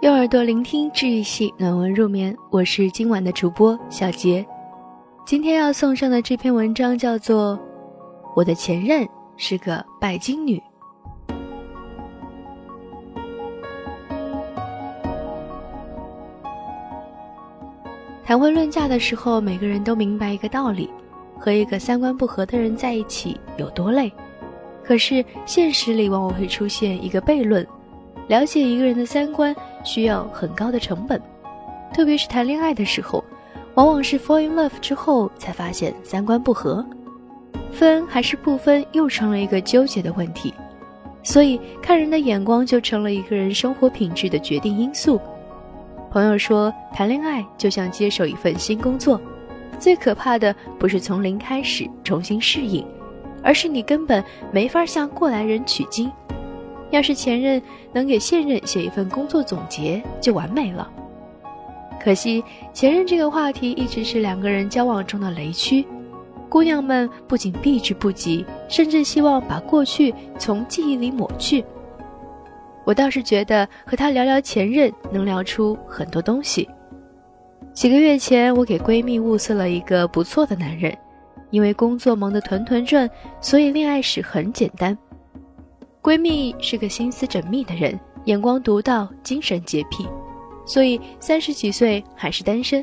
用耳朵聆听治愈系暖文入眠，我是今晚的主播小杰。今天要送上的这篇文章叫做《我的前任是个拜金女》。谈婚论嫁的时候，每个人都明白一个道理：和一个三观不合的人在一起有多累。可是现实里往往会出现一个悖论。了解一个人的三观需要很高的成本，特别是谈恋爱的时候，往往是 fall in love 之后才发现三观不合，分还是不分又成了一个纠结的问题。所以看人的眼光就成了一个人生活品质的决定因素。朋友说，谈恋爱就像接手一份新工作，最可怕的不是从零开始重新适应，而是你根本没法向过来人取经。要是前任能给现任写一份工作总结，就完美了。可惜前任这个话题一直是两个人交往中的雷区，姑娘们不仅避之不及，甚至希望把过去从记忆里抹去。我倒是觉得和他聊聊前任，能聊出很多东西。几个月前，我给闺蜜物色了一个不错的男人，因为工作忙得团团转，所以恋爱史很简单。闺蜜是个心思缜密的人，眼光独到，精神洁癖，所以三十几岁还是单身。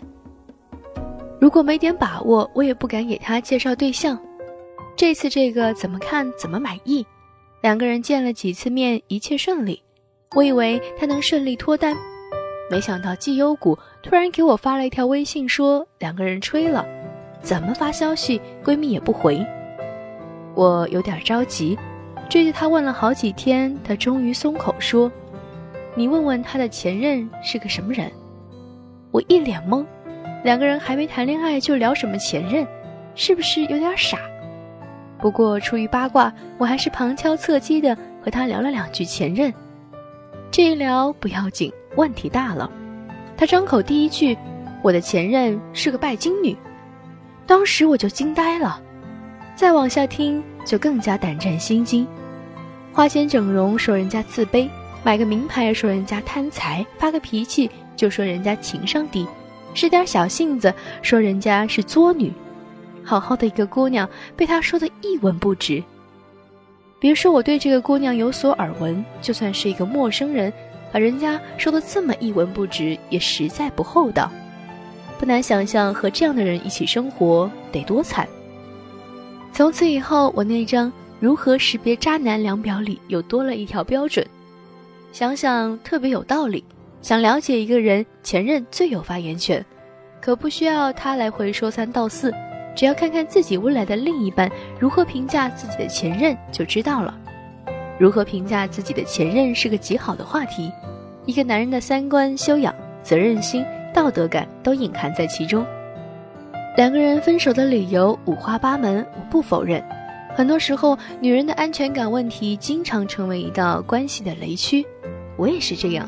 如果没点把握，我也不敢给她介绍对象。这次这个怎么看怎么满意，两个人见了几次面，一切顺利。我以为他能顺利脱单，没想到绩优股突然给我发了一条微信，说两个人吹了。怎么发消息，闺蜜也不回。我有点着急。追着他问了好几天，他终于松口说：“你问问他的前任是个什么人。”我一脸懵，两个人还没谈恋爱就聊什么前任，是不是有点傻？不过出于八卦，我还是旁敲侧击的和他聊了两句前任。这一聊不要紧，问题大了。他张口第一句：“我的前任是个拜金女。”当时我就惊呆了。再往下听，就更加胆战心惊。花钱整容说人家自卑，买个名牌说人家贪财，发个脾气就说人家情商低，使点小性子说人家是作女。好好的一个姑娘，被他说的一文不值。别说我对这个姑娘有所耳闻，就算是一个陌生人，把人家说的这么一文不值，也实在不厚道。不难想象和这样的人一起生活得多惨。从此以后，我那张如何识别渣男量表里又多了一条标准。想想特别有道理。想了解一个人，前任最有发言权，可不需要他来回说三道四，只要看看自己未来的另一半如何评价自己的前任就知道了。如何评价自己的前任是个极好的话题。一个男人的三观修养、责任心、道德感都隐含在其中。两个人分手的理由五花八门，我不否认。很多时候，女人的安全感问题经常成为一道关系的雷区。我也是这样。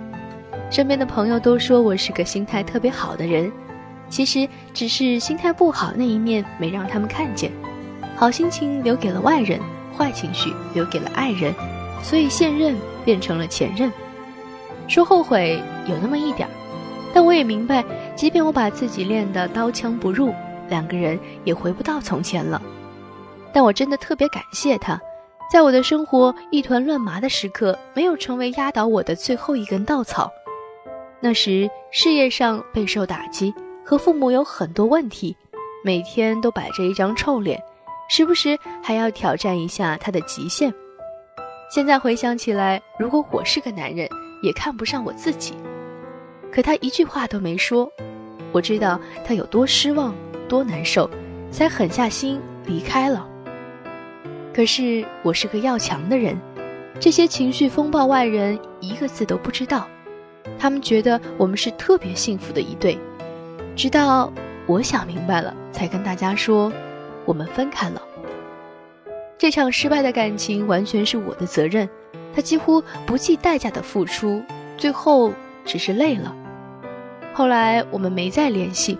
身边的朋友都说我是个心态特别好的人，其实只是心态不好那一面没让他们看见。好心情留给了外人，坏情绪留给了爱人，所以现任变成了前任。说后悔有那么一点儿，但我也明白，即便我把自己练得刀枪不入。两个人也回不到从前了，但我真的特别感谢他，在我的生活一团乱麻的时刻，没有成为压倒我的最后一根稻草。那时事业上备受打击，和父母有很多问题，每天都摆着一张臭脸，时不时还要挑战一下他的极限。现在回想起来，如果我是个男人，也看不上我自己。可他一句话都没说，我知道他有多失望。多难受，才狠下心离开了。可是我是个要强的人，这些情绪风暴外人一个字都不知道。他们觉得我们是特别幸福的一对，直到我想明白了，才跟大家说我们分开了。这场失败的感情完全是我的责任，他几乎不计代价的付出，最后只是累了。后来我们没再联系。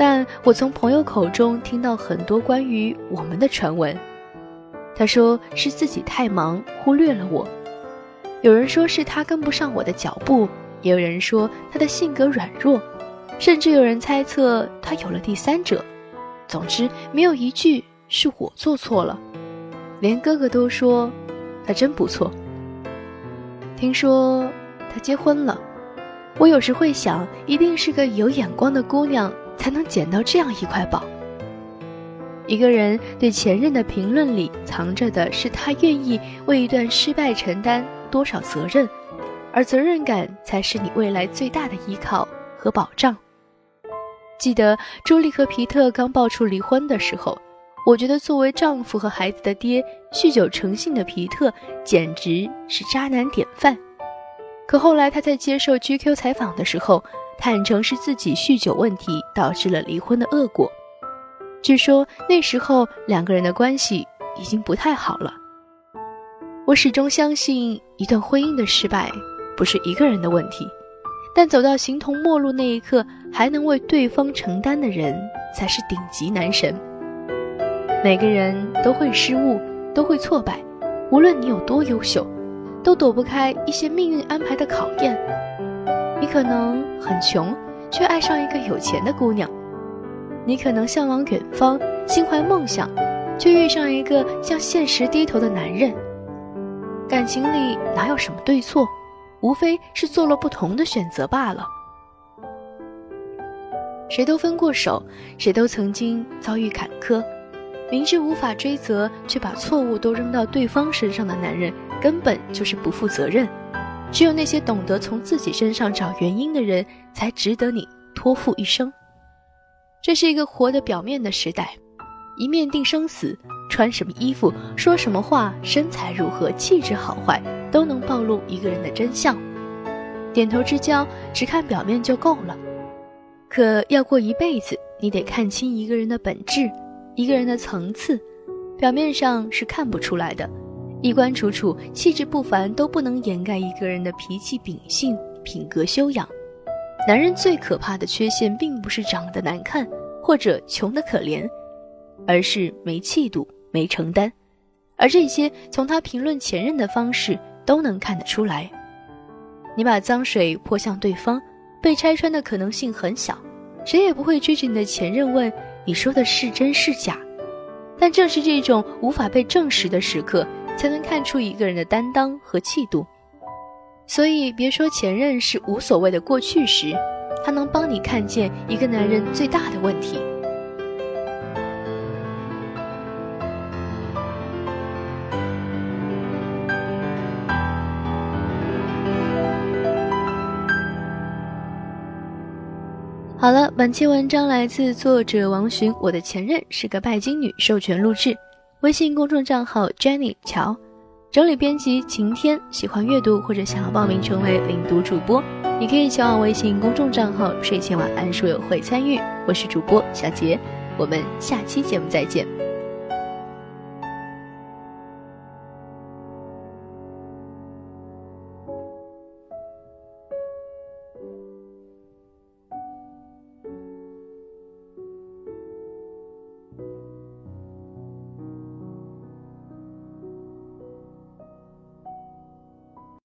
但我从朋友口中听到很多关于我们的传闻。他说是自己太忙忽略了我，有人说是他跟不上我的脚步，也有人说他的性格软弱，甚至有人猜测他有了第三者。总之，没有一句是我做错了。连哥哥都说他真不错。听说他结婚了，我有时会想，一定是个有眼光的姑娘才能捡到这样一块宝。一个人对前任的评论里藏着的是他愿意为一段失败承担多少责任。而责任感才是你未来最大的依靠和保障。记得朱莉和皮特刚爆出离婚的时候，我觉得作为丈夫和孩子的爹，酗酒成性的皮特简直是渣男典范。可后来他在接受 GQ 采访的时候，坦诚是自己酗酒问题导致了离婚的恶果。据说那时候两个人的关系已经不太好了。我始终相信，一段婚姻的失败。不是一个人的问题，但走到形同陌路那一刻，还能为对方承担的人，才是顶级男神。每个人都会失误，都会挫败，无论你有多优秀，都躲不开一些命运安排的考验。可能很穷，却爱上一个有钱的姑娘；你可能向往远方，心怀梦想，却遇上一个向现实低头的男人。感情里哪有什么对错？无非是做了不同的选择罢了。谁都分过手，谁都曾经遭遇坎坷，明知无法追责，却把错误都扔到对方身上的男人，根本就是不负责任。只有那些懂得从自己身上找原因的人，才值得你托付一生。这是一个活得表面的时代，一面定生死，穿什么衣服，说什么话，身材如何，气质好坏。都能暴露一个人的真相。点头之交，只看表面就够了。可要过一辈子，你得看清一个人的本质，一个人的层次。表面上是看不出来的，衣冠楚楚、气质不凡都不能掩盖一个人的脾气秉性、品格修养。男人最可怕的缺陷，并不是长得难看或者穷得可怜，而是没气度、没承担。而这些，从他评论前任的方式。都能看得出来，你把脏水泼向对方，被拆穿的可能性很小，谁也不会追着你的前任问你说的是真是假。但正是这种无法被证实的时刻，才能看出一个人的担当和气度。所以，别说前任是无所谓的过去时，他能帮你看见一个男人最大的问题。好了，本期文章来自作者王寻，我的前任是个拜金女，授权录制，微信公众账号 Jenny 乔，整理编辑晴天。喜欢阅读或者想要报名成为领读主播，你可以前往微信公众账号睡前晚安书友会参与。我是主播小杰，我们下期节目再见。